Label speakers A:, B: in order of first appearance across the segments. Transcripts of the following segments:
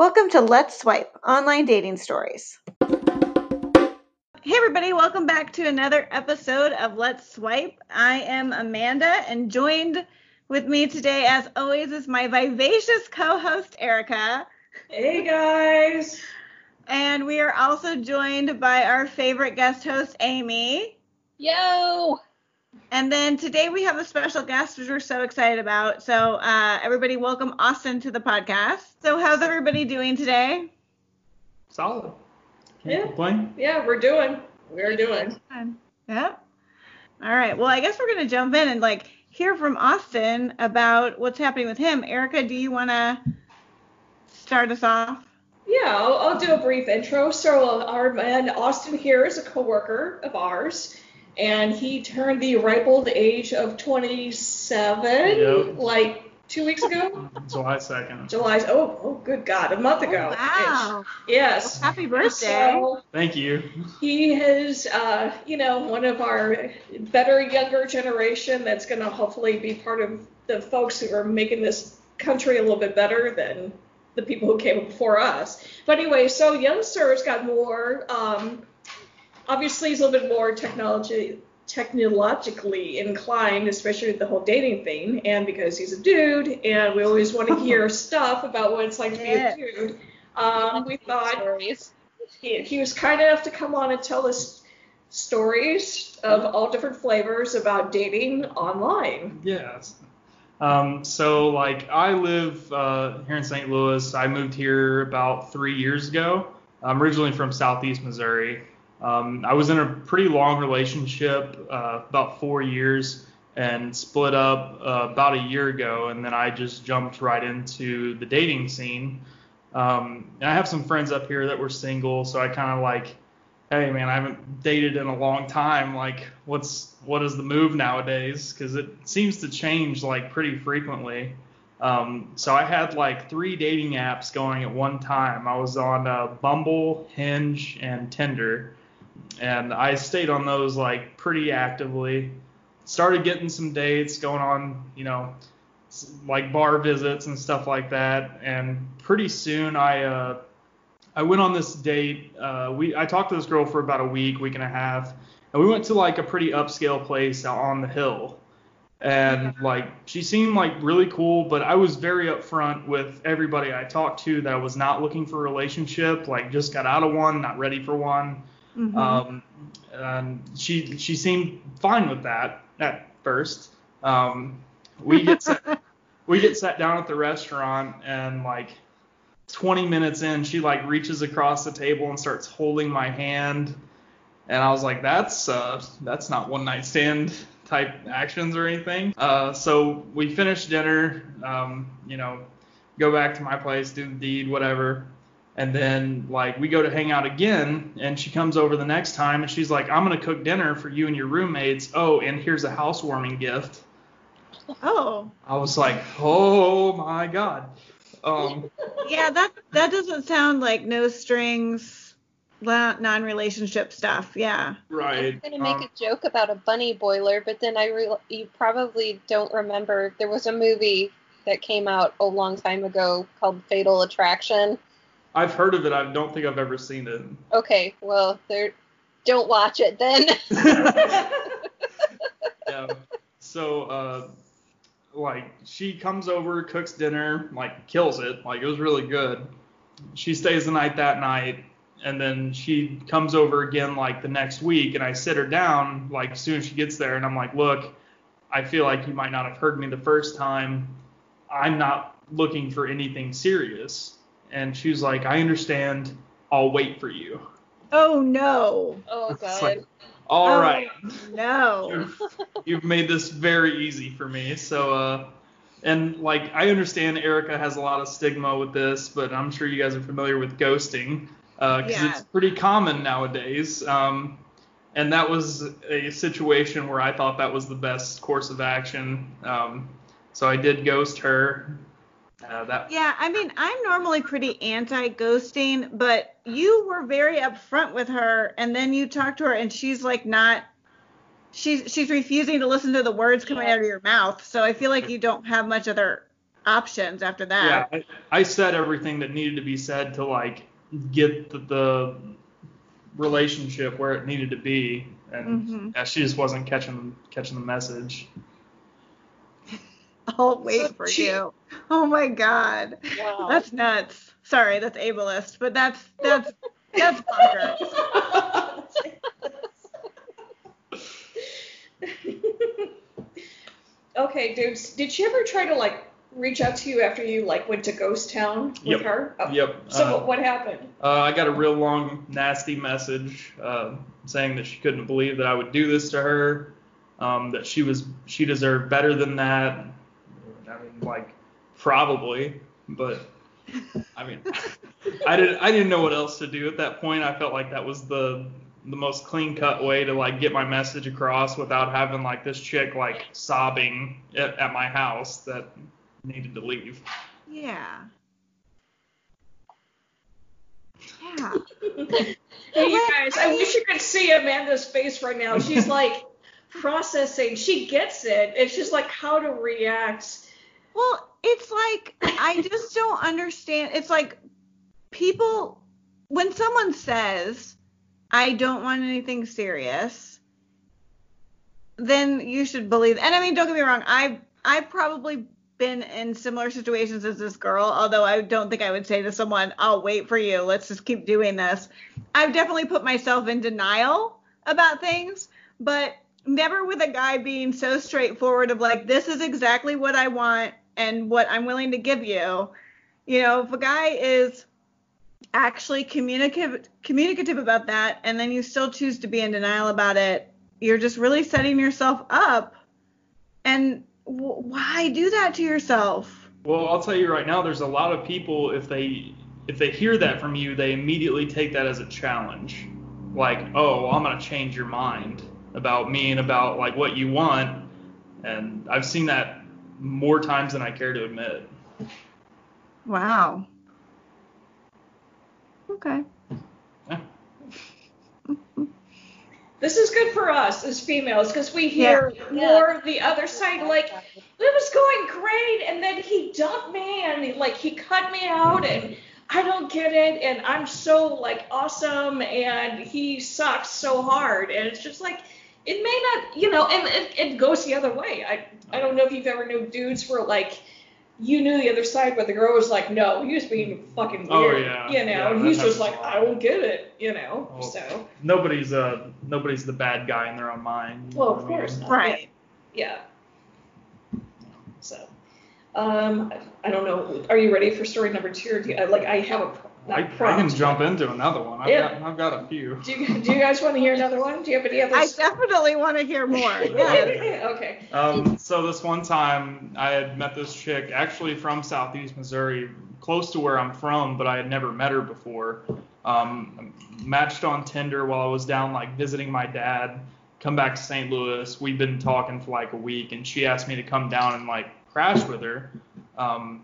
A: Welcome to Let's Swipe Online Dating Stories. Hey, everybody, welcome back to another episode of Let's Swipe. I am Amanda, and joined with me today, as always, is my vivacious co host, Erica.
B: Hey, guys.
A: And we are also joined by our favorite guest host, Amy.
C: Yo!
A: And then today we have a special guest, which we're so excited about. So, uh, everybody, welcome Austin to the podcast. So, how's everybody doing today?
D: Solid. Can't
B: Yeah.
D: complain.
B: Yeah, we're doing. We're doing.
A: Fun. Yep. All right. Well, I guess we're gonna jump in and like hear from Austin about what's happening with him. Erica, do you want to start us off?
B: Yeah, I'll, I'll do a brief intro. So, our man Austin here is a coworker of ours, and he turned the ripe old age of 27,
D: Yep.
B: like two weeks ago.
D: July 2nd.
B: July. Oh, oh, good God, a month ago.
A: Wow.
B: Yes.
A: Happy birthday.
B: So
D: Thank you.
B: he is, uh, you know, one of our better younger generation that's going to hopefully be part of the folks who are making this country a little bit better than the people who came before us. But anyway, so young sir's got more, um, obviously he's a little bit more technology technologically inclined, especially with the whole dating thing, and because he's a dude, and we always want to hear stuff about what it's like to be a dude. Um, we thought he, he was kind enough to come on and tell us stories of all different flavors about dating online.
D: Yes. Um, so, like, I live uh, here in St. Louis. I moved here about three years ago. I'm originally from Southeast Missouri. Um, I was in a pretty long relationship, uh, about four years, and split up uh, about a year ago. And then I just jumped right into the dating scene. Um, and I have some friends up here that were single, so I kind of like, hey man, I haven't dated in a long time. Like, what's what is the move nowadays? Because it seems to change like pretty frequently. Um, so I had like three dating apps going at one time. I was on uh, Bumble, Hinge, and Tinder, and I stayed on those like pretty actively. Started getting some dates going on, you know, like bar visits and stuff like that. And pretty soon I uh, I went on this date. Uh, we I talked to this girl for about a week, week and a half, and we went to like a pretty upscale place out on the hill. And like she seemed like really cool, but I was very upfront with everybody I talked to that I was not looking for a relationship, like just got out of one, not ready for one.
A: Mhm.
D: Um, and she she seemed fine with that at first. Um, we get sat, we get sat down at the restaurant and like 20 minutes in, she like reaches across the table and starts holding my hand, and I was like, that's uh that's not one night stand type actions or anything. Uh, so we finish dinner, um, you know, go back to my place, do the deed, whatever. And then like we go to hang out again, and she comes over the next time, and she's like, "I'm gonna cook dinner for you and your roommates. Oh, and here's a housewarming gift."
A: Oh,
D: I was like, "Oh my god." Um,
A: yeah. That that doesn't sound like no strings, non-relationship stuff. Yeah. Right.
C: I
D: right.
C: was gonna make
D: um,
C: a joke about a bunny boiler, but then I re- you probably don't remember there was a movie that came out a long time ago called Fatal Attraction.
D: I've heard of it. I don't think I've ever seen it.
C: Okay, well there, don't watch it then.
D: yeah. So, uh, like, she comes over, cooks dinner, like, kills it. Like, it was really good. She stays the night that night, and then she comes over again, like, the next week, and I sit her down, like, as soon as she gets there, and I'm like, look, I feel like you might not have heard me the first time. I'm not looking for anything serious. And she was like, I understand. I'll wait for you.
A: Oh no.
C: oh god.
D: like, all
A: Oh,
D: right.
A: No.
D: you've, you've made this very easy for me. So, uh, and like I understand Erica has a lot of stigma with this, but I'm sure you guys are familiar with ghosting because
A: Yeah.
D: it's pretty common nowadays. Um, and that was a situation where I thought that was the best course of action. Um, so I did ghost her. Uh, that
A: Yeah, I mean, I'm normally pretty anti-ghosting, but you were very upfront with her, and then you talk to her, and she's like not. She's she's refusing to listen to the words coming
C: Yeah.
A: out of your mouth. So I feel like you don't have much other options after
D: Yeah,
A: that.
D: I, I said everything that needed to be said to like get the, the relationship where it needed to be, and
A: Mhm.
D: yeah, she just wasn't catching catching the message.
A: I'll wait
B: So
A: for
B: she-
A: you. Oh my god.
C: Wow.
A: That's nuts. Sorry, that's ableist, but that's that's that's bonkers.
B: okay, dudes. Did she ever try to like reach out to you after you like went to Ghost Town with
D: Yep.
B: her? Oh,
D: Yep.
B: So
D: uh,
B: what, what happened?
D: Uh, I got a real long, nasty message uh, saying that she couldn't believe that I would do this to her, um, that she was she deserved better than that. I mean, like probably, but I mean, I didn't I didn't know what else to do at that point. I felt like that was the the most clean cut way to like get my message across without having like this chick like sobbing at, at my house that needed to leave.
A: Yeah. Yeah.
B: Hey, you guys, I wish you could see Amanda's face right now. She's like processing. She gets it. It's just like how to react.
A: Well, it's like I just don't understand. It's like people when someone says I don't want anything serious, then you should believe. And I mean, don't get me wrong. I've I've probably been in similar situations as this girl, although I don't think I would say to someone, "I'll wait for you. Let's just keep doing this." I've definitely put myself in denial about things, but never with a guy being so straightforward of like, "This is exactly what I want and what I'm willing to give you." You know, if a guy is actually communicative communicative about that and then you still choose to be in denial about it, you're just really setting yourself up. And w- why do that to yourself?
D: Well, I'll tell you right now, there's a lot of people if they if they hear that from you, they immediately take that as a challenge. Like, oh, well, I'm gonna change your mind about me and about like what you want. And I've seen that more times than I care to admit.
A: Wow. Okay.
D: Yeah.
B: This is good for us as females because we hear
C: Yeah.
B: more the other side. Like it was going great, and then he dumped me, and he, like he cut me out, and I don't get it, and I'm so like awesome, and he sucks so hard, and it's just like it may not, you know, and it, it goes the other way. I I don't know if you've ever known dudes where like you knew the other side, but the girl was like, no, he was being fucking
D: Oh,
B: weird,
D: yeah.
B: you know,
D: Yeah,
B: and he's just like. I don't get it, you know,
D: Oh.
B: so.
D: Nobody's uh nobody's the bad guy in their own mind.
B: Well, of
D: what I mean?
B: course not.
A: Right.
B: Yeah. So, um, I don't know. Are you ready for story number two? Or do you, like I have a pro- not
D: I, I can jump into another one. I've
B: Yeah.
D: got I've got a few.
B: Do you, do you guys want to hear another one? Do you have any
A: other?
B: I
A: definitely want to hear more. Yes.
B: okay.
D: Um, so this one time, I had met this chick actually from Southeast Missouri, close to where I'm from, but I had never met her before. Um, matched on Tinder while I was down like visiting my dad. Come back to St. Louis. We'd been talking for like a week, and she asked me to come down and like crash with her. Um,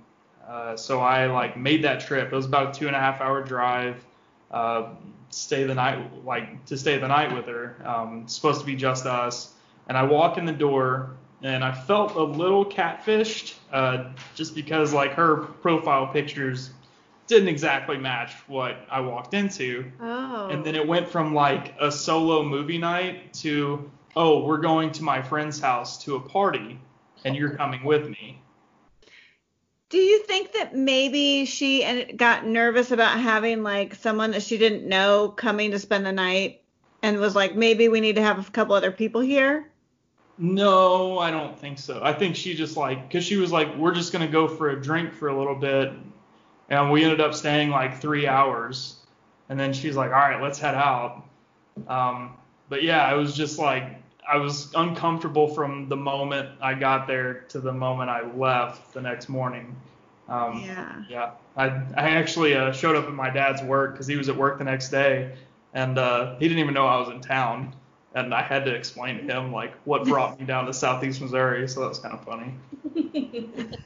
D: uh, so I like made that trip. It was about a two and a half hour drive. Uh, stay the night like to stay the night with her. Um, it's supposed to be just us. And I walk in the door and I felt a little catfished, uh, just because like her profile pictures didn't exactly match what I walked into.
A: Oh.
D: And then it went from like a solo movie night to oh we're going to my friend's house to a party and you're coming with me.
A: Do you think that maybe she got nervous about having like someone that she didn't know coming to spend the night and was like, maybe we need to have a couple other people here?
D: No, I don't think so. I think she just like, cause she was like, we're just gonna go for a drink for a little bit, and we ended up staying like three hours, and then she's like, all right, let's head out. Um, but yeah, it was just like I was uncomfortable from the moment I got there to the moment I left the next morning. Um,
A: Yeah.
D: yeah, I I actually uh, showed up at my dad's work because he was at work the next day, and uh, he didn't even know I was in town, and I had to explain to him like what brought me down to Southeast Missouri, so that was kind of funny.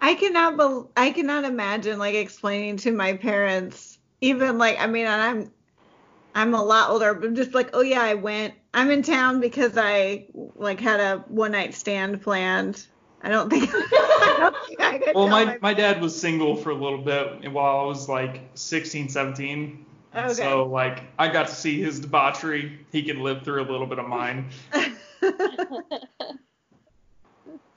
A: I cannot bel I cannot imagine like explaining to my parents even like I mean and I'm I'm a lot older but I'm just like oh yeah I went I'm in town because I like had a one night stand planned I don't think. I don't think I could
D: Well,
A: tell
D: my, my dad was single for a little bit while I was like 16, 17.
A: Okay.
D: So like I got to see his debauchery. He can live through a little bit of mine.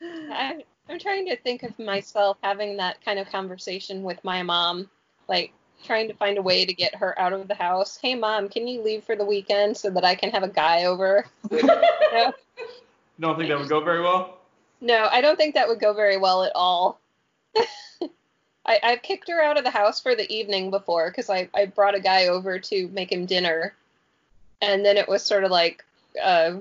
C: I, I'm trying to think of myself having that kind of conversation with my mom, like trying to find a way to get her out of the house. Hey, mom, can you leave for the weekend so that I can have a guy over?
D: You don't think that would go very well?
C: no, I don't think that would go very well at all. I, I've kicked her out of the house for the evening before because I, I brought a guy over to make him dinner. And then it was sort of like, uh,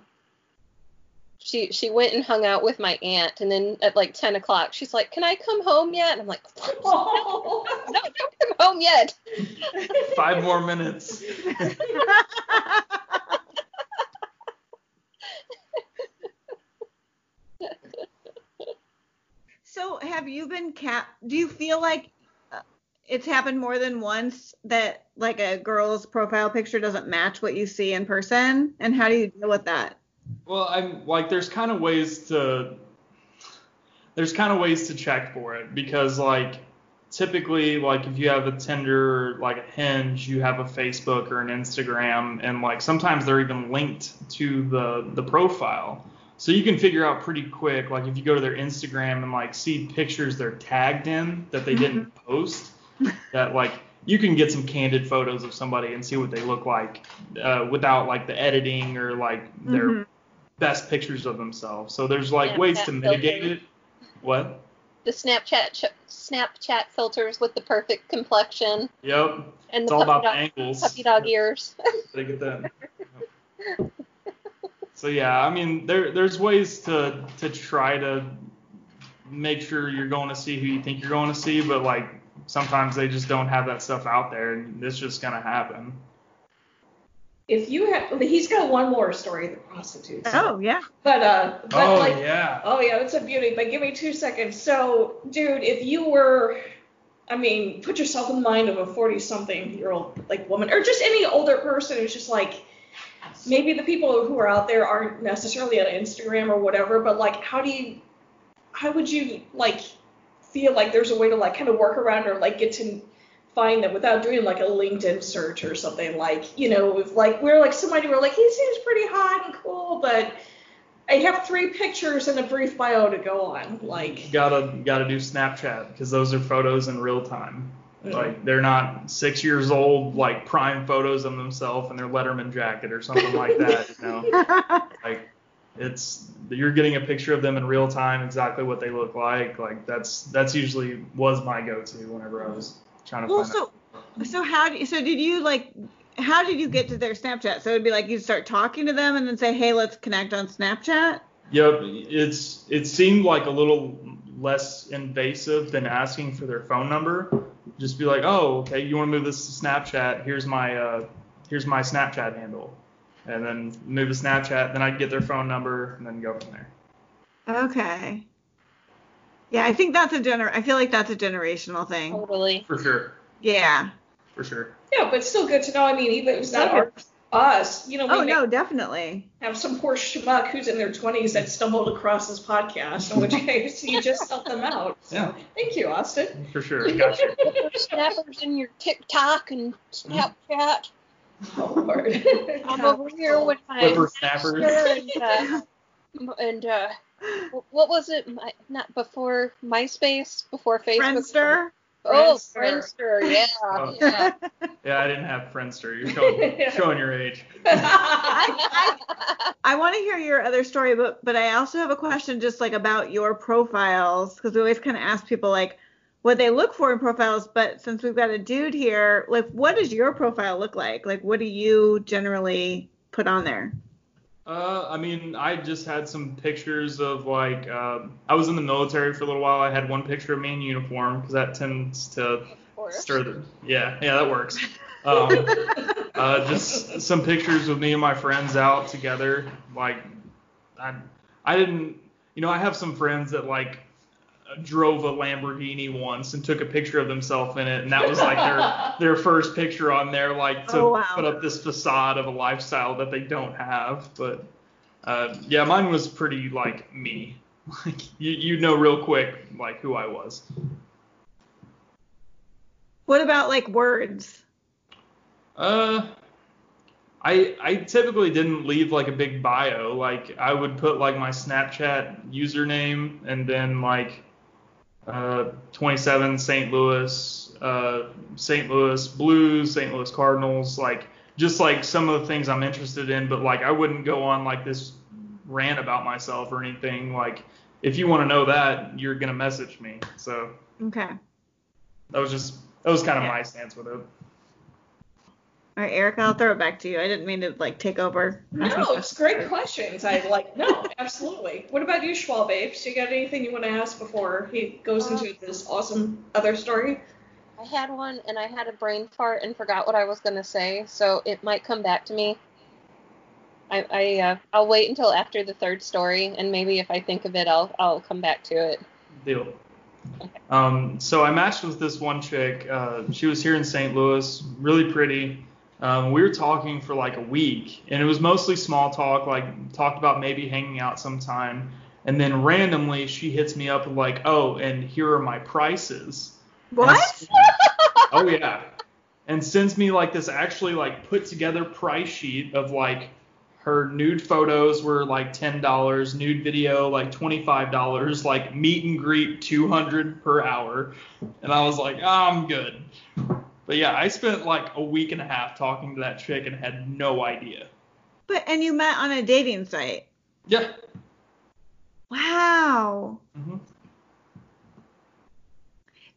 C: she she went and hung out with my aunt, and then at like ten o'clock, she's like, "Can I come home yet?" And I'm like, "No, no, don't come home yet."
D: Five more minutes.
A: so have you been cap? Do you feel like uh, it's happened more than once that like a girl's profile picture doesn't match what you see in person? And how do you deal with that?
D: Well, I'm like, there's kind of ways to, there's kind of ways to check for it because like typically like if you have a Tinder or like a Hinge, you have a Facebook or an Instagram, and like sometimes they're even linked to the the profile. So you can figure out pretty quick, like if you go to their Instagram and like see pictures they're tagged in that they didn't post, that like you can get some candid photos of somebody and see what they look like uh, without like the editing or like their
A: Mhm.
D: Best pictures of themselves. So there's like
C: Snapchat
D: ways to mitigate
C: filters.
D: it. What?
C: The Snapchat ch- Snapchat filters with the perfect complexion
D: Yep.
C: and
D: It's
C: the
D: all about
C: dog,
D: angles.
C: puppy dog ears.
D: Gotta get that. so yeah, I mean there there's ways to to try to make sure you're going to see who you think you're going to see, but like sometimes they just don't have that stuff out there and it's just gonna happen.
B: If you have, he's got one more story, the prostitutes.
A: Oh yeah.
B: But uh, but
D: oh
B: like,
D: yeah.
B: oh yeah, it's a beauty. But give me two seconds. So, dude, if you were, I mean, put yourself in the mind of a forty-something-year-old like woman, or just any older person who's just like, maybe the people who are out there aren't necessarily on Instagram or whatever, but like, how do you, how would you like feel like there's a way to like kind of work around or like get to find them without doing like a LinkedIn search or something like, you know, if like we're like somebody we're like, he seems pretty hot and cool, but I have three pictures and a brief bio to go on. Like,
D: gotta gotta do Snapchat because those are photos in real time.
B: Mm.
D: Like they're not six years old like prime photos of themselves in their Letterman jacket or something like that. You know, like it's you're getting a picture of them in real time, exactly what they look like. Like that's that's usually was my go-to whenever I was trying to
A: well,
D: find.
A: so so how do you, so did you like how did you get to their Snapchat? So it'd be like you start talking to them and then say, hey, let's connect on Snapchat.
D: Yep, it's it seemed like a little less invasive than asking for their phone number. Just be like, oh, okay, you want to move this to Snapchat? Here's my uh, here's my Snapchat handle, and then move to Snapchat. Then I'd get their phone number and then go from there.
A: Okay. Yeah, I think that's a gener. I feel like that's a generational thing.
C: Totally.
D: For sure,
A: Yeah.
D: for sure.
B: yeah, but still good to know. I mean, even if it's not our, us, you know, we
A: Oh no, definitely.
B: have some poor schmuck who's in their 20s that stumbled across this podcast, in which case you just help them out. So,
D: Yeah.
B: Thank you, Austin.
D: For sure, got you.
C: Snappers in your TikTok and Snapchat.
B: Oh, Lord.
C: I'm over here with my
D: Whippersnappers.
C: and uh, and uh, wh- what was it? My, not before MySpace, before Facebook.
A: Friendster.
C: Oh,
B: Friendster.
C: Friendster. Yeah.
D: Oh.
C: yeah.
D: Yeah, I didn't have Friendster. You're showing, showing your age.
A: I want to hear your other story, but but I also have a question just like about your profiles because we always kind of ask people like what they look for in profiles. But since we've got a dude here, like what does your profile look like? Like what do you generally put on there?
D: Uh, I mean, I just had some pictures of like uh, I was in the military for a little while. I had one picture of me in uniform because that tends to stir the yeah yeah that works. Um, uh, just some pictures of me and my friends out together. Like I I didn't you know I have some friends that like drove a Lamborghini once and took a picture of themselves in it, and that was like their their first picture on there, like to
A: Oh, wow.
D: put up this facade of a lifestyle that they don't have. But uh, yeah, mine was pretty like me. like you you know real quick like who I was.
A: What about like words?
D: Uh, I I typically didn't leave like a big bio. Like I would put like my Snapchat username and then like uh 27 St. Louis, uh St. Louis Blues, St. Louis Cardinals, like just like some of the things I'm interested in, but like I wouldn't go on like this rant about myself or anything. Like if you want to know that, you're gonna message me. So
A: Okay.
D: that was just that was kind of
A: Yeah.
D: my stance with it.
A: All right, Erica, I'll throw it back to you. I didn't mean to like take over.
B: No, it's great questions. I like no, absolutely. What about you, Schwal babes? You got anything you want to ask before he goes into this awesome other story?
C: I had one and I had a brain fart and forgot what I was gonna say, so it might come back to me. I, I uh, I'll wait until after the third story, and maybe if I think of it, I'll I'll come back to it.
D: Deal. Um, so I matched with this one chick. Uh, she was here in St. Louis, really pretty. Um, we were talking for like a week, and it was mostly small talk, like talked about maybe hanging out sometime. And then randomly, she hits me up like, "Oh, and here are my prices."
A: What?
D: oh yeah and sends me like this actually like put together price sheet of like her nude photos were like $10 nude video like $25 like meet and greet 200 per hour and i was like oh, i'm good but yeah i spent like a week and a half talking to that chick and had no idea
A: But and you met on a dating site.
D: yeah
A: Wow.
D: hmm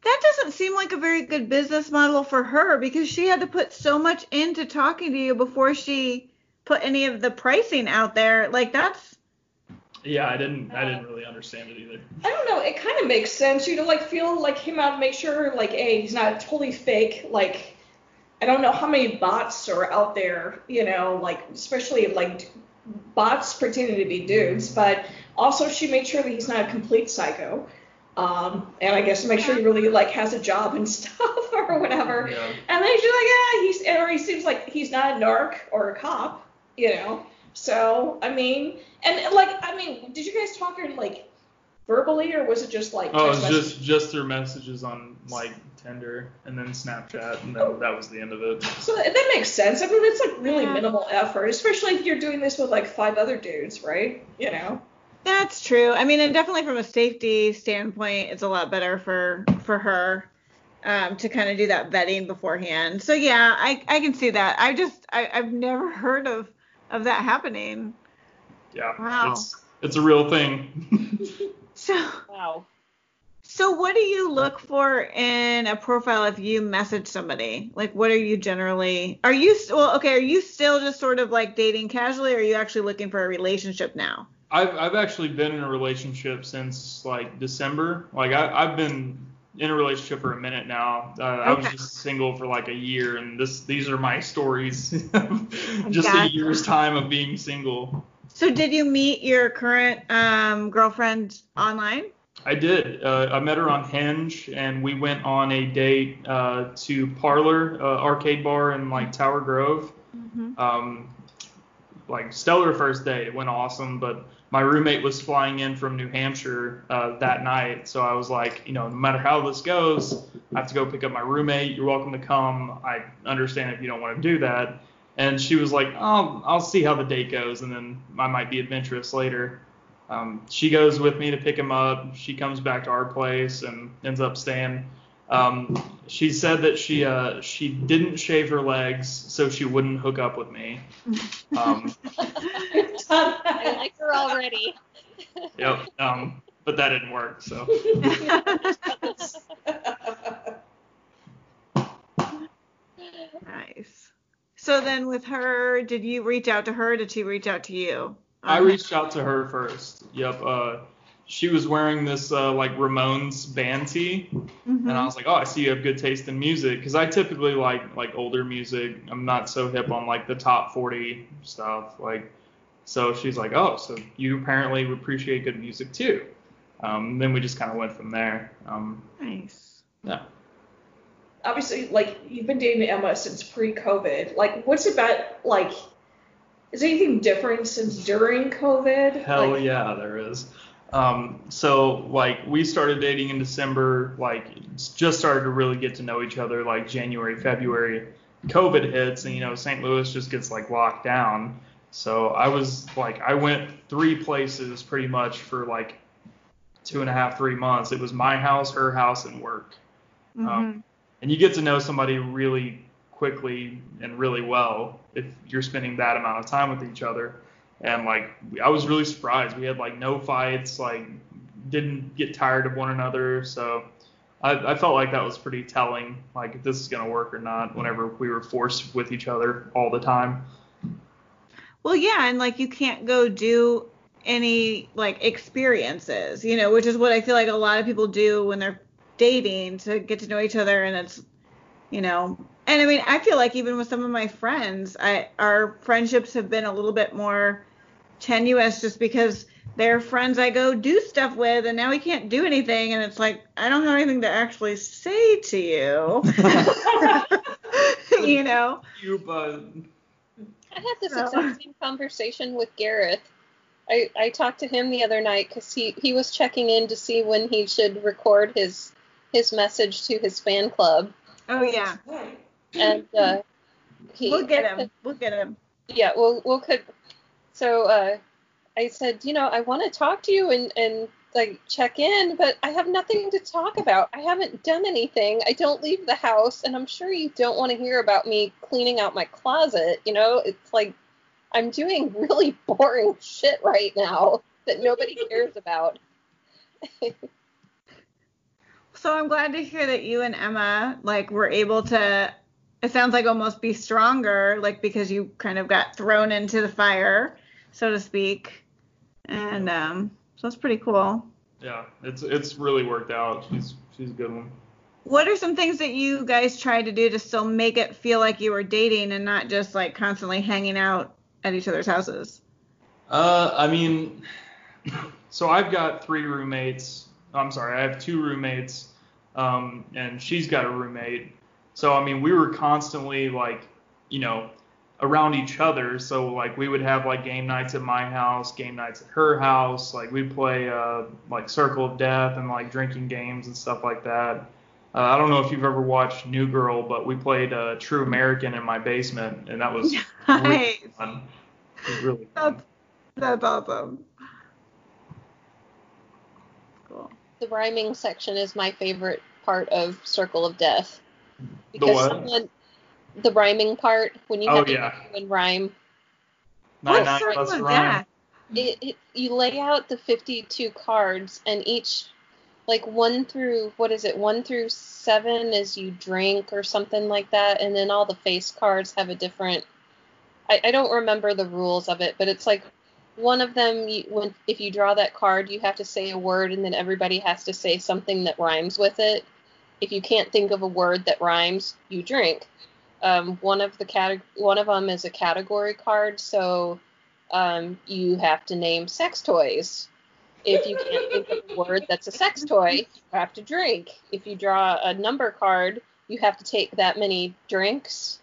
A: That doesn't seem like a very good business model for her because she had to put so much into talking to you before she put any of the pricing out there. Like that's
D: yeah i didn't i didn't really understand it either
B: I don't know. It kind of makes sense. You know, like feel like him out, make sure like, a he's not totally fake. Like, I don't know how many bots are out there. You know, like especially like bots pretending to be dudes, but also she made sure that he's not a complete psycho. Um, and I guess make sure he really like has a job and stuff or whatever.
D: yeah
B: And then she's like, yeah, he's or he seems like he's not a narc or a cop, you know. So I mean, and like I mean, did you guys talk in like verbally or was it just like
D: oh it was
B: messages?
D: just just through messages on like tinder and then snapchat and then that was the end of it
B: So that, that makes sense. I mean, it's like really
A: Yeah.
B: minimal effort, especially if you're doing this with like five other dudes, right? You know.
A: that's true. I mean, and definitely from a safety standpoint, it's a lot better for for her um, to kind of do that vetting beforehand. So yeah, I I can see that. I just I, I've never heard of of that happening.
D: Yeah,
A: Wow.
D: it's it's a real thing.
A: So
C: Wow.
A: So what do you look for in a profile if you message somebody? Like what are you generally are you s- well okay, are you still just sort of like dating casually or are you actually looking for a relationship now?
D: I've I've actually been in a relationship since like December. Like I I've been in a relationship for a minute now. Uh, I was just single for like a year, and this these are my stories. just a year's time of being single.
A: So did you meet your current um, girlfriend online?
D: I did. Uh, I met her on Hinge, and we went on a date uh, to Parlor uh, Arcade Bar in like Tower Grove.
A: Mm-hmm.
D: um, like stellar first date. It went awesome, but my roommate was flying in from New Hampshire uh, that night, so I was like, you know, no matter how this goes, I have to go pick up my roommate. You're welcome to come. I understand if you don't want to do that. And she was like, oh, I'll see how the date goes, and then I might be adventurous later. Um, she goes with me to pick him up. She comes back to our place and ends up staying. Um, she said that she uh, she didn't shave her legs so she wouldn't hook up with me. Um,
C: I like her already.
D: yep. Um, but that didn't work. So
A: nice. So then with her, did you reach out to her? Did she reach out to you?
D: I reached out to her first. Yep. Uh, she was wearing this uh, like Ramones band tee,
A: Mhm.
D: and I was like, oh, I see you have good taste in music, because I typically like like older music. I'm not so hip on like the top 40 stuff. Like, so she's like, oh, so you apparently appreciate good music too. Um, then we just kind of went from there. Um,
A: Nice.
D: yeah.
B: Obviously, like you've been dating Emma since pre-COVID. Like, what's about like? Is anything different since during COVID?
D: Hell
B: like,
D: yeah, there is. Um, so like we started dating in December, like just started to really get to know each other like January, February. COVID hits and you know St. Louis just gets like locked down. So I was like I went three places pretty much for like two and a half, three months. It was my house, her house, and work.
A: Mhm.
D: Um, and you get to know somebody really quickly and really well if you're spending that amount of time with each other. And like I was really surprised. We had like no fights, like didn't get tired of one another. So I, I felt like that was pretty telling, like if this is gonna work or not. Whenever we were forced with each other all the time.
A: Well, yeah, and like you can't go do any like experiences, you know, which is what I feel like a lot of people do when they're dating to get to know each other and it's you know, and I mean, I feel like even with some of my friends, I our friendships have been a little bit more tenuous just because they're friends I go do stuff with and now we can't do anything and it's like I don't have anything to actually say to you. you know.
D: You, but
C: I had this
A: So-
C: exact same conversation with Gareth. I, I talked to him the other night because he, he was checking in to see when he should record his his message to his fan club,
A: Oh yeah.
C: And uh, he
A: We'll get him. We'll get him.
C: yeah, we'll we'll could. So uh, I said, you know, I want to talk to you and and like check in, but I have nothing to talk about. I haven't done anything. I don't leave the house, and I'm sure you don't want to hear about me cleaning out my closet. You know, it's like I'm doing really boring shit right now that nobody cares about.
A: So I'm glad to hear that you and Emma like were able to it sounds like almost be stronger like because you kind of got thrown into the fire, so to speak. And um so that's pretty cool.
D: yeah, it's it's really worked out. She's she's a good one.
A: What are some things that you guys tried to do to still make it feel like you were dating and not just like constantly hanging out at each other's houses?
D: Uh, I mean, so I've got three roommates. I'm sorry, I have two roommates, um, and she's got a roommate. So I mean, we were constantly like, you know, around each other. So like, we would have like game nights at my house, game nights at her house. Like we'd play uh, like Circle of Death and like drinking games and stuff like that. Uh, I don't know if you've ever watched New Girl, but we played uh, True American in my basement, and that was really fun. Was really fun.
A: That's that's awesome. Cool.
C: The rhyming section is my favorite part of Circle of Death
D: The
C: because
D: what?
C: someone the rhyming part when you
D: Oh,
C: have to
D: yeah.
C: go and rhyme
D: Nine
A: What's
D: Nine Plus
A: of
D: Rhyme.
A: Death?
C: it, it you lay out the 52 cards and each like one through what is it one through seven is you drink or something like that and then all the face cards have a different i, I don't remember the rules of it but it's like one of them you, when if you draw that card you have to say a word and then everybody has to say something that rhymes with it if you can't think of a word that rhymes you drink um, one of the cate- one of them is a category card so um, you have to name sex toys. If you can't think of a word that's a sex toy, you have to drink. If you draw a number card, you have to take that many drinks.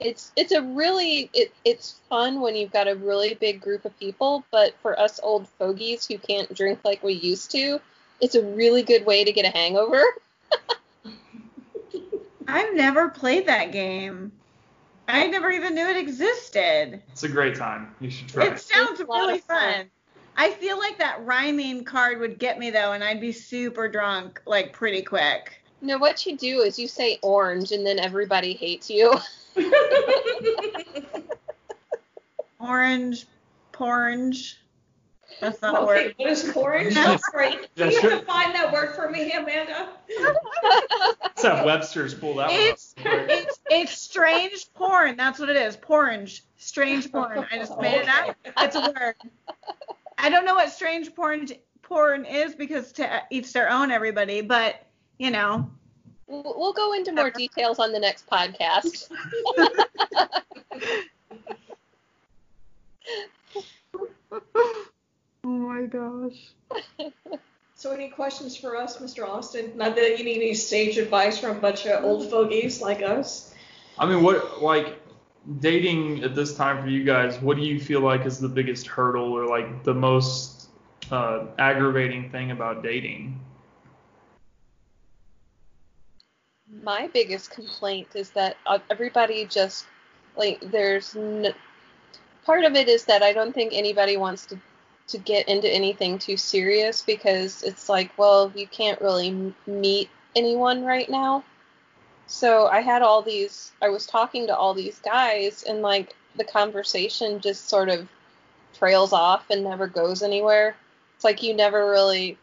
C: It's it's a really it, it's fun when you've got a really big group of people, but for us old fogies who can't drink like we used to, it's a really good way to get a hangover.
A: I've never played that game. I never even knew it existed.
D: It's a great time. You should try.
A: It sounds
C: It's
A: really
C: fun.
A: fun. I feel like that rhyming card would get me though, and I'd be super drunk like pretty quick.
C: No, what you do is you say orange and then everybody hates you.
A: Orange, porange. That's not a
B: okay,
A: word.
B: what is porridge?
A: Yeah.
B: Sorry.
D: Yeah,
B: Can you
D: sure.
B: define that word for me, Amanda?
D: Let's have Webster's pull that one up.
A: It's it's it's strange porn. That's what it is. Porange. Strange porn. I just made it up. It's a word. I don't know what strange porn porn is because to each their own, everybody. But you know,
C: We'll we'll go into more details on the next podcast.
A: oh my gosh.
B: So any questions for us, Mr. Austin? Not that you need any sage advice from a bunch of old fogies like us.
D: I mean, what like dating at this time for you guys? What do you feel like is the biggest hurdle or like the most uh, aggravating thing about dating?
C: My biggest complaint is that uh, everybody just like there's n- part of it is that I don't think anybody wants to to get into anything too serious because it's like, well, you can't really meet anyone right now. So I had all these, I was talking to all these guys, and like the conversation just sort of trails off and never goes anywhere. It's like you never really.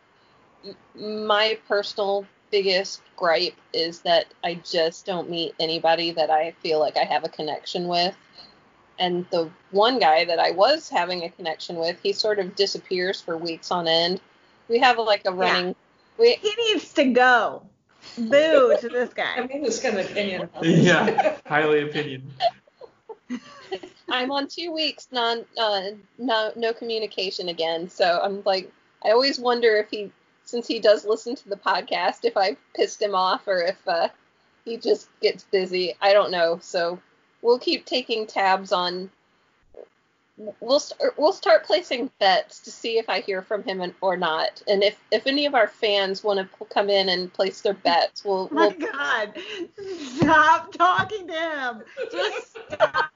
C: My personal biggest gripe is that I just don't meet anybody that I feel like I have a connection with. And the one guy that I was having a connection with, he sort of disappears for weeks on end. We have like a running. We,
A: He needs to go. Boo to this guy.
B: Amanda's got an opinion.
D: Yeah, highly opinion.
C: I'm on two weeks non uh, no no communication again. So I'm like I always wonder if he since he does listen to the podcast if I pissed him off or if uh, he just gets busy. I don't know. So we'll keep taking tabs on. We'll start, we'll start placing bets to see if I hear from him and- or not, and if if any of our fans want to come in and place their bets, we'll
A: Oh my
C: we'll
A: God. Stop talking to him. Just stop.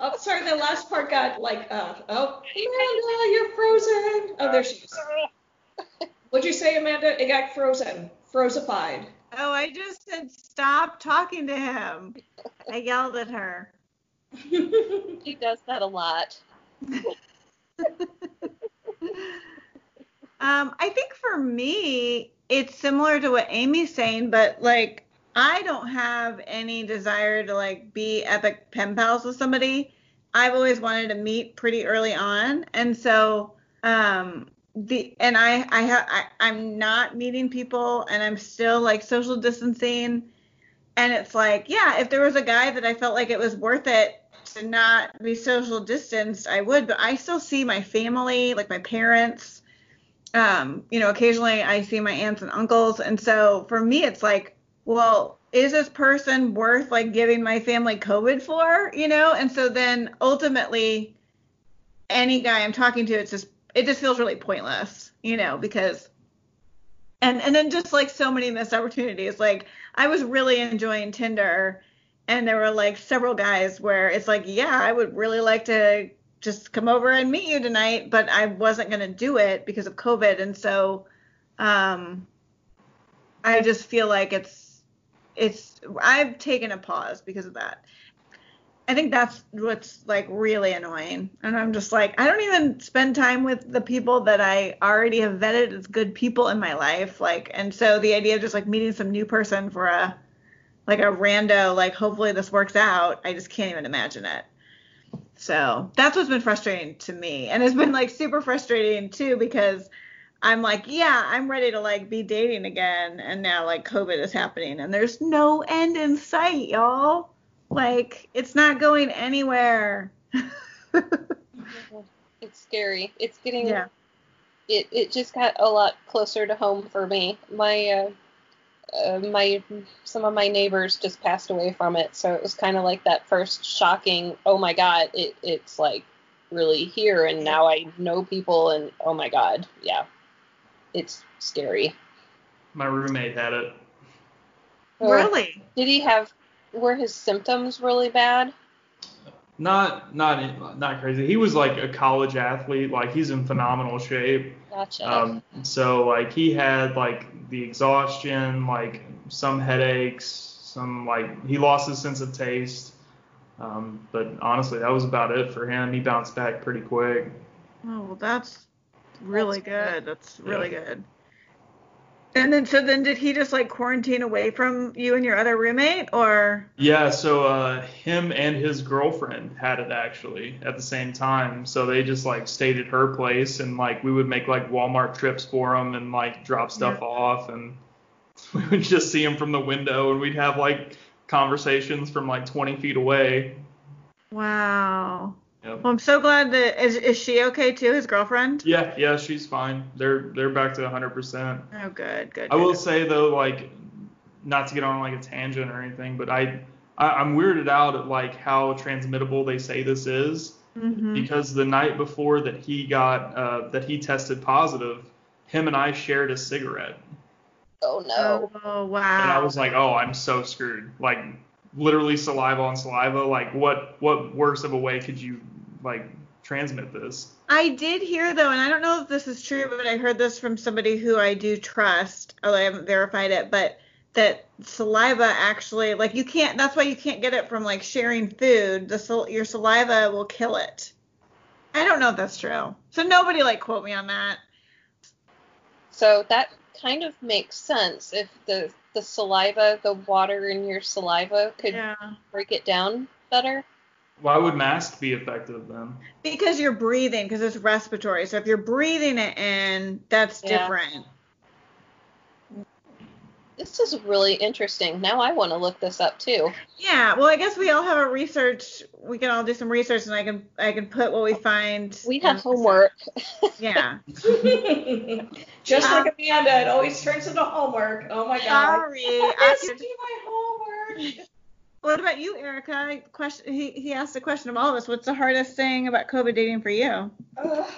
B: Oh, sorry, the last part got like, uh, oh, Amanda, you're frozen. Oh, there she is. What'd you say, Amanda? It got frozen, frozeified.
A: Oh, I just said stop talking to him. I yelled at her.
C: he does that a lot.
A: Um, I think for me, it's similar to what Amy's saying, but like I don't have any desire to like be epic pen pals with somebody. I've always wanted to meet pretty early on, and so um, the and I I have I, I'm not meeting people, and I'm still like social distancing, and it's like yeah, if there was a guy that I felt like it was worth it to not be social distanced, I would, but I still see my family, like my parents um, you know, occasionally I see my aunts and uncles. And so for me, it's like, well, is this person worth like giving my family COVID for? You know? And so then ultimately, any guy I'm talking to, it's just, it just feels really pointless, you know, because, and, and then just like so many missed opportunities. Like I was really enjoying Tinder and there were like several guys where it's like, yeah, I would really like to just come over and meet you tonight, but I wasn't to do it because of COVID. And so um, I just feel like it's, it's, I've taken a pause because of that. I think that's what's like really annoying. And I'm just like, I don't even spend time with the people that I already have vetted as good people in my life. Like, and so the idea of just like meeting some new person for a, like a rando, like hopefully this works out, I just can't even imagine it. So that's what's been frustrating to me. And it's been like super frustrating too because I'm like, yeah, I'm ready to like be dating again. And now like COVID is happening and there's no end in sight, y'all. Like it's not going anywhere.
C: It's scary. It's getting
A: yeah.
C: it, it just got a lot closer to home for me. My uh, uh, my some of my neighbors just passed away from it, so it was kind of like that first shocking. Oh my God! It it's like really here, and now I know people, and oh my God, yeah, it's scary.
D: My roommate had it.
C: Uh,
A: Really?
C: Did he have? Were his symptoms really bad?
D: Not not not crazy. He was like a college athlete. Like he's in phenomenal shape.
C: Gotcha.
D: Um, so like he had like the exhaustion, like some headaches, some like he lost his sense of taste. Um, but honestly, that was about it for him. He bounced back pretty quick.
A: Oh, well, that's really
C: That's
A: good. That's really good. And then, so then, did he just like quarantine away from you and your other roommate, or?
D: Yeah, so uh, him and his girlfriend had it actually at the same time. So they just like stayed at her place, and like we would make like Walmart trips for him and like drop stuff
A: Yeah.
D: off, and we would just see him from the window, and we'd have like conversations from like 20 feet away.
A: Wow.
D: Yep.
A: Well, I'm so glad that is is she okay too? His girlfriend?
D: Yeah, yeah, she's fine. They're they're back to 100%.
A: Oh, good, good.
D: I will say though, like, not to get on like a tangent or anything, but I, I I'm weirded out at like how transmittable they say this is.
A: Mhm.
D: because the night before that he got uh, that he tested positive, him and I shared a cigarette,
C: Oh no.
A: Oh wow.
D: and I was like, oh, I'm so screwed. Like literally saliva on saliva. Like what what worse of a way could you like transmit this?
A: I did hear though, and I don't know if this is true, but I heard this from somebody who I do trust, although I haven't verified it, but that saliva actually, like you can't. That's why you can't get it from like sharing food. The sal- your saliva will kill it. I don't know if that's true. So nobody like quote me on that.
C: So that kind of makes sense if the the saliva, the water in your saliva could
A: Yeah.
C: break it down better.
D: Why would masks be effective then?
A: Because you're breathing, because it's respiratory. So if you're breathing it in, that's
C: Yeah.
A: different.
C: This is really interesting. Now I want to look this up too.
A: Yeah. Well, I guess we all have a research. We can all do some research, and I can I can put what we find.
C: We have homework.
A: Yeah.
B: Just
A: Um,
B: like Amanda, it always turns into homework. Oh my god.
A: Sorry.
B: I
A: I-
B: missed do my homework.
A: What about you, Erica? Question. He, he asked a question of all of us. What's the hardest thing about COVID dating for you?
B: Uh,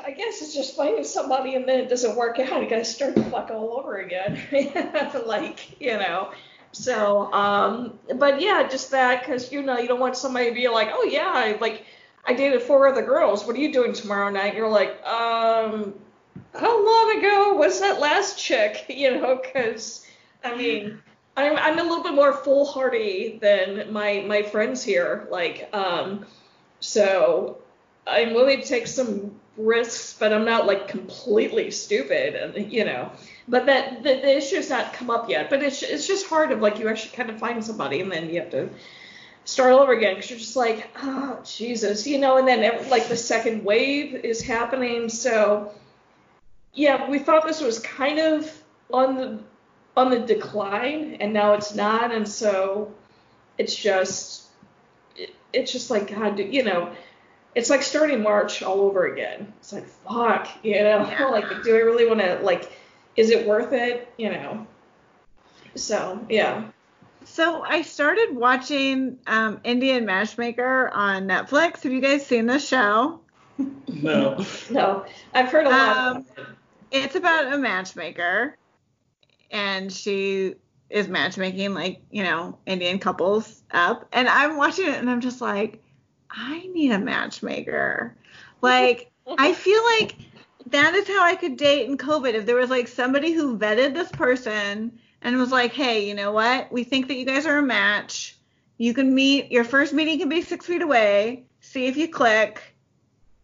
B: I guess it's just finding somebody and then it doesn't work out. You gotta start the fuck all over again. like, you know. So, um, but yeah, just that because you know you don't want somebody to be like, oh yeah, I, like I dated four other girls. What are you doing tomorrow night? And you're like, um, how long ago was that last chick? You know, because I mean, I'm I'm a little bit more foolhardy than my my friends here. Like, um, so I'm willing to take some risks, but I'm not like completely stupid, and you know. But that the, the issue's not come up yet. But it's it's just hard of like you actually kind of find somebody, and then you have to start all over again because you're just like, oh Jesus, you know. And then ev- like the second wave is happening, so yeah, we thought this was kind of on the on the decline, and now it's not, and so it's just it, it's just like God, do- you know it's like starting March all over again. It's like fuck, you know,
A: Yeah.
B: like do I really want to like, is it worth it, you know? So yeah,
A: So I started watching um, Indian Matchmaker on Netflix. Have you guys seen this show?
D: No.
B: no, I've heard a lot.
A: Um,
B: about it.
A: It's about a matchmaker, and she is matchmaking like you know Indian couples up. And I'm watching it, and I'm just like, I need a matchmaker. Like I feel like that is how I could date in COVID. If there was like somebody who vetted this person and was like, hey, you know what? We think that you guys are a match. You can meet. Your first meeting can be six feet away. See if you click,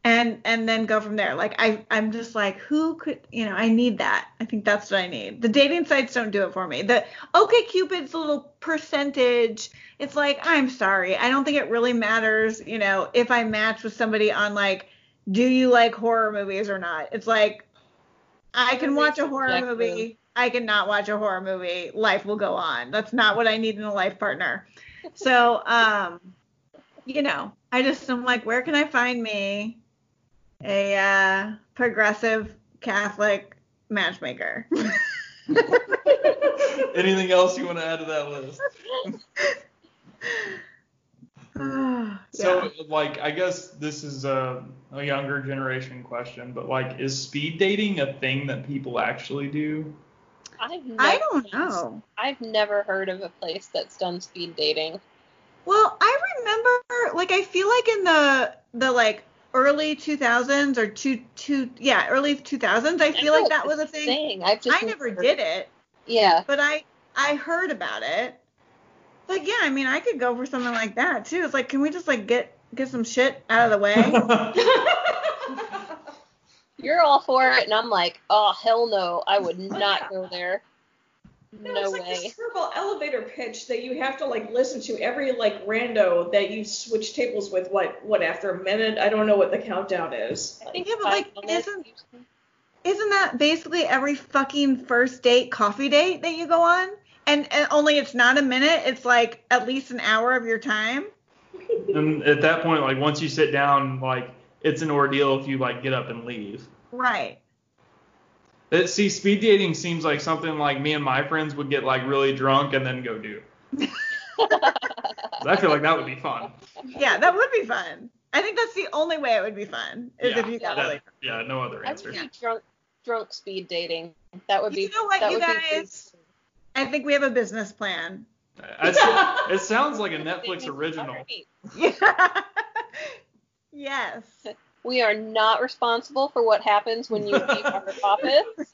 A: and and then go from there. Like I, I'm just like, who could, you know? I need that. I think that's what I need. The dating sites don't do it for me. The OkCupid's little percentage. It's like, I'm sorry. I don't think it really matters. You know, if I match with somebody on like, do you like horror movies or not? It's like, I can watch a horror movie. I cannot watch a horror movie. Life will go on. That's not what I need in a life partner. So, um, you know, I just am like, where can I find me a uh, progressive Catholic matchmaker?
D: Anything else you want to add to that list? So,
A: Yeah.
D: like, I guess this is a, a younger generation question, but like, is speed dating a thing that people actually do?
C: I've never,
A: I don't know.
C: I've never heard of a place that's done speed dating.
A: Well, I remember, like, I feel like in the the like early 2000s or two two yeah early 2000s, I feel
C: know
A: like that was a thing.
C: thing. I've just
A: I never did it,
C: Yeah.
A: but I I heard about it. But yeah, I mean, I could go for something like that too. It's like, can we just like get get some shit out of the way?
C: You're all for it, and I'm like, oh hell no, I would not go there.
B: No,
C: No
B: it's like
C: way.
B: this terrible elevator pitch that you have to like listen to every like rando that you switch tables with. What what after a minute? I don't know what the countdown is.
C: I think
A: Yeah, but, like,
C: minutes
A: isn't- Isn't that basically every fucking first date coffee date that you go on? And, and only it's not a minute, it's like at least an hour of your time.
D: and at that point, like, once you sit down, like, it's an ordeal if you like get up and leave.
A: Right.
D: That see, speed dating seems like something like me and my friends would get like really drunk and then go do. I feel like that would be fun.
A: Yeah, that would be fun. I think that's the only way it would be fun is
D: yeah,
A: if you got
D: that-
A: laid.
D: yeah, no other
C: I
D: answer.
C: would do drunk drunk speed dating. That would be
A: You know what,
C: that
A: you
C: would be
A: guys? I think we have a business plan.
D: It sounds like a Netflix original.
A: Yeah. yes.
C: We are not responsible for what happens when you leave our office.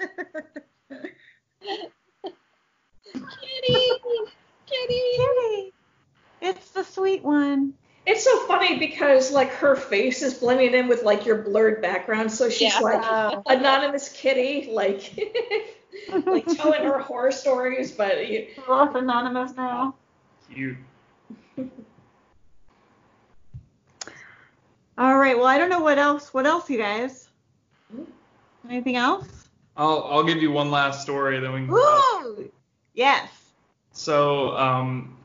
C: Kitty, kitty.
A: Kitty. It's the sweet one.
B: It's so funny because like her face is blending in with like your blurred background, so she's
C: Yeah.
B: like
A: Wow.
B: anonymous kitty, like like telling her horror stories, but you,
A: We're both anonymous now.
D: Cute.
A: All right. Well, I don't know what else. What else, you guys? Anything else?
D: I'll I'll give you one last story, then we can.
A: Woo! Yes.
D: So, um,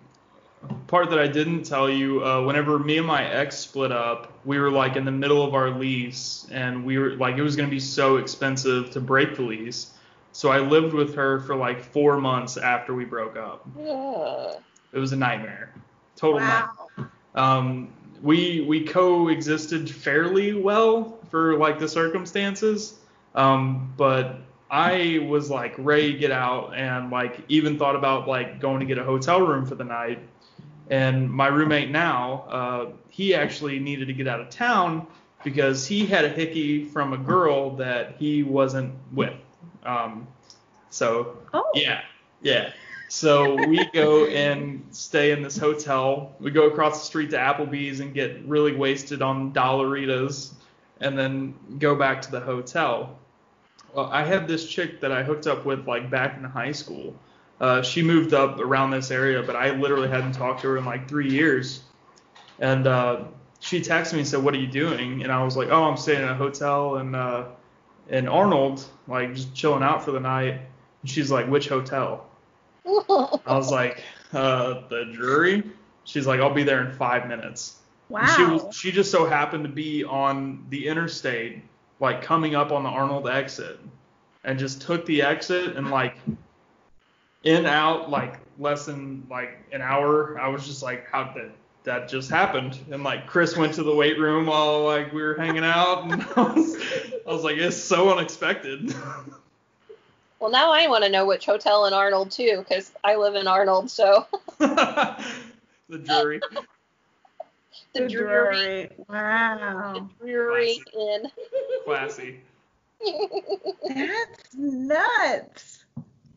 D: part that I didn't tell you, uh, whenever me and my ex split up, we were like in the middle of our lease, and we were like, it was gonna be so expensive to break the lease. So I lived with her for like four months after we broke up.
C: Ugh.
D: It was a nightmare, total nightmare.
A: Wow.
D: Um, we we coexisted fairly well for like the circumstances, um, but I was like ready to get out and like even thought about like going to get a hotel room for the night. And my roommate now, uh, he actually needed to get out of town because he had a hickey from a girl that he wasn't with. Um, so
A: Oh.
D: yeah, yeah. So we go and stay in this hotel. We go across the street to Applebee's and get really wasted on Dollaritas, and then go back to the hotel. Well, I had this chick that I hooked up with like back in high school. Uh, she moved up around this area, but I literally hadn't talked to her in like three years. And uh, she texted me and said, "What are you doing?" And I was like, "Oh, I'm staying in a hotel in uh, in Arnold, like just chilling out for the night." And she's like, "Which hotel?" I was like, uh, the Drury. She's like, I'll be there in five minutes. And She
A: Wow.
D: was, she just so happened to be on the interstate, like coming up on the Arnold exit, and just took the exit and like in out like less than like an hour. I was just like, how did that just happened? And like Chris went to the weight room while like we were hanging out, and I was, I was like, it's so unexpected.
C: well, now I want to know which hotel in Arnold too, because I live in Arnold, so
D: the jury.
C: the
A: The
C: Drury,
A: Drury. Wow.
C: the Drury Inn.
D: Classy.
A: That's nuts.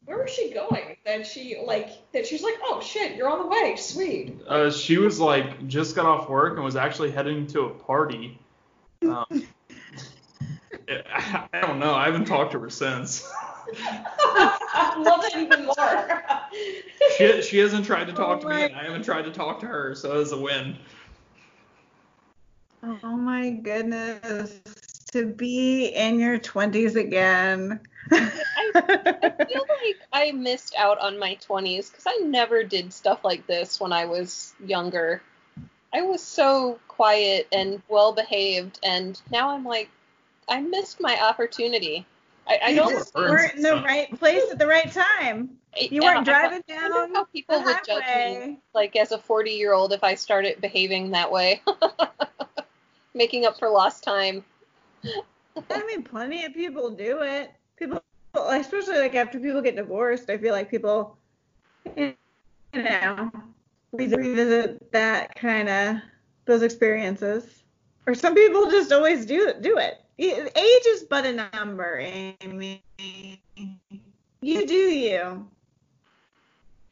B: where was she going? That she like that she's like, oh shit, you're on the way, sweet.
D: Uh, she was like just got off work and was actually heading to a party. Um, I, I don't know. I haven't talked to her since.
B: I love that even more.
D: She she hasn't tried to oh talk to
A: Oh
D: me, and I haven't tried to talk to her, so it's a win.
A: Oh my goodness. To be in your 20s again.
C: I feel like I missed out on my 20s because I never did stuff like this when I was younger. I was so quiet and well behaved, and now I'm like, I missed my opportunity. I, I
A: you
C: don't.
A: just weren't in the right place at the right time. You weren't
C: I-
A: driving
C: I wonder
A: down
C: how people
A: the
C: would judge me, like as a 40 year old, if I started behaving that way, making up for lost time.
A: I mean, plenty of people do it. People, especially like after people get divorced, I feel like people, you know, revisit that kind of those experiences. Or some people just always do do it. Age is but a number, Amy. You do you.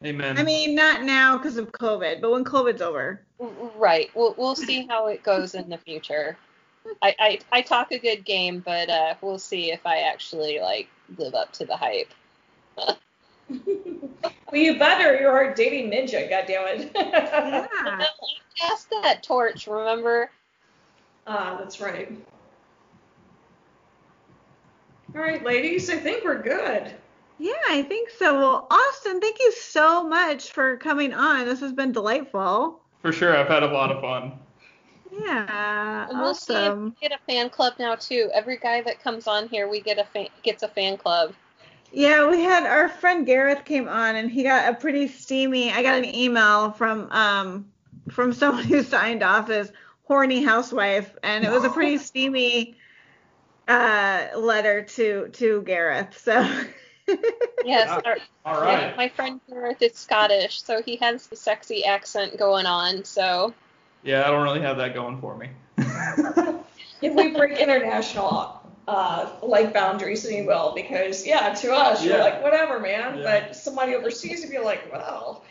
D: Amen.
A: I mean, not now because of COVID, but when COVID's over.
C: Right. We'll we'll see how it goes in the future. I, I, I talk a good game, but uh, we'll see if I actually like live up to the hype.
B: well, you better. You're our dating ninja. goddammit.
A: Yeah.
C: I passed that torch, remember?
B: Ah, that's right. All right, ladies, I think we're good.
A: Yeah, I think so. Well, Austin, thank you so much for coming on. This has been delightful.
D: For sure, I've had a lot of fun.
A: Yeah,
C: And we'll see if
A: awesome.
C: we get a fan club now too. Every guy that comes on here, we get a fan, gets a fan club.
A: Yeah, we had our friend Gareth came on and he got a pretty steamy. I got an email from um from someone who signed off as horny housewife, and it was a pretty steamy uh, letter to to Gareth. So.
C: Yes,
D: Ah,
C: our,
D: All
C: yeah, my friend Gareth is Scottish, so he has the sexy accent going on. So
D: Yeah, I don't really have that going for me.
B: if we break international uh, like boundaries, and you will, because yeah, to us you're like whatever, man,
D: Yeah.
B: but somebody overseas would be like, well,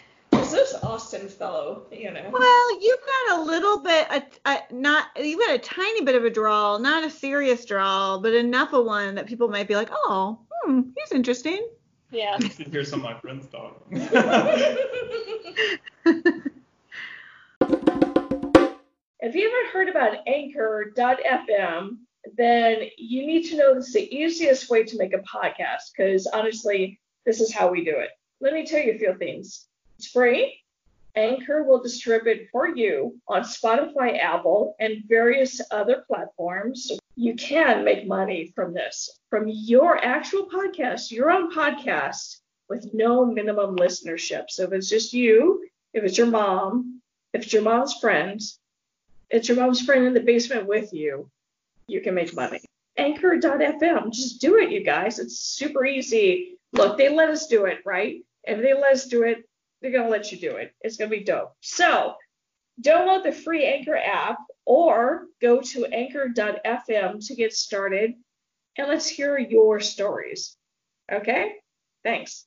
B: is this Austin fellow, you know?
A: Well, you've got a little bit, a, a, not you've got a tiny bit of a drawl, not a serious drawl, but enough of one that people might be like, oh, hmm, he's interesting.
C: yeah,
D: I can hear some of my friends talking.
B: If you haven't heard about Anchor.fm, then you need to know this is the easiest way to make a podcast because honestly, this is how we do it. Let me tell you a few things. It's free. Anchor will distribute for you on Spotify, Apple, and various other platforms. You can make money from this, from your actual podcast, your own podcast, with no minimum listenership. So if it's just you, if it's your mom, if it's your mom's friends, it's your mom's friend in the basement with you, you can make money. Anchor.fm, just do it, you guys. It's super easy. Look, they let us do it, right? If they let us do it, they're going to let you do it. It's going to be dope. So, download the free Anchor app or go to anchor.fm to get started and let's hear your stories. Okay? Thanks.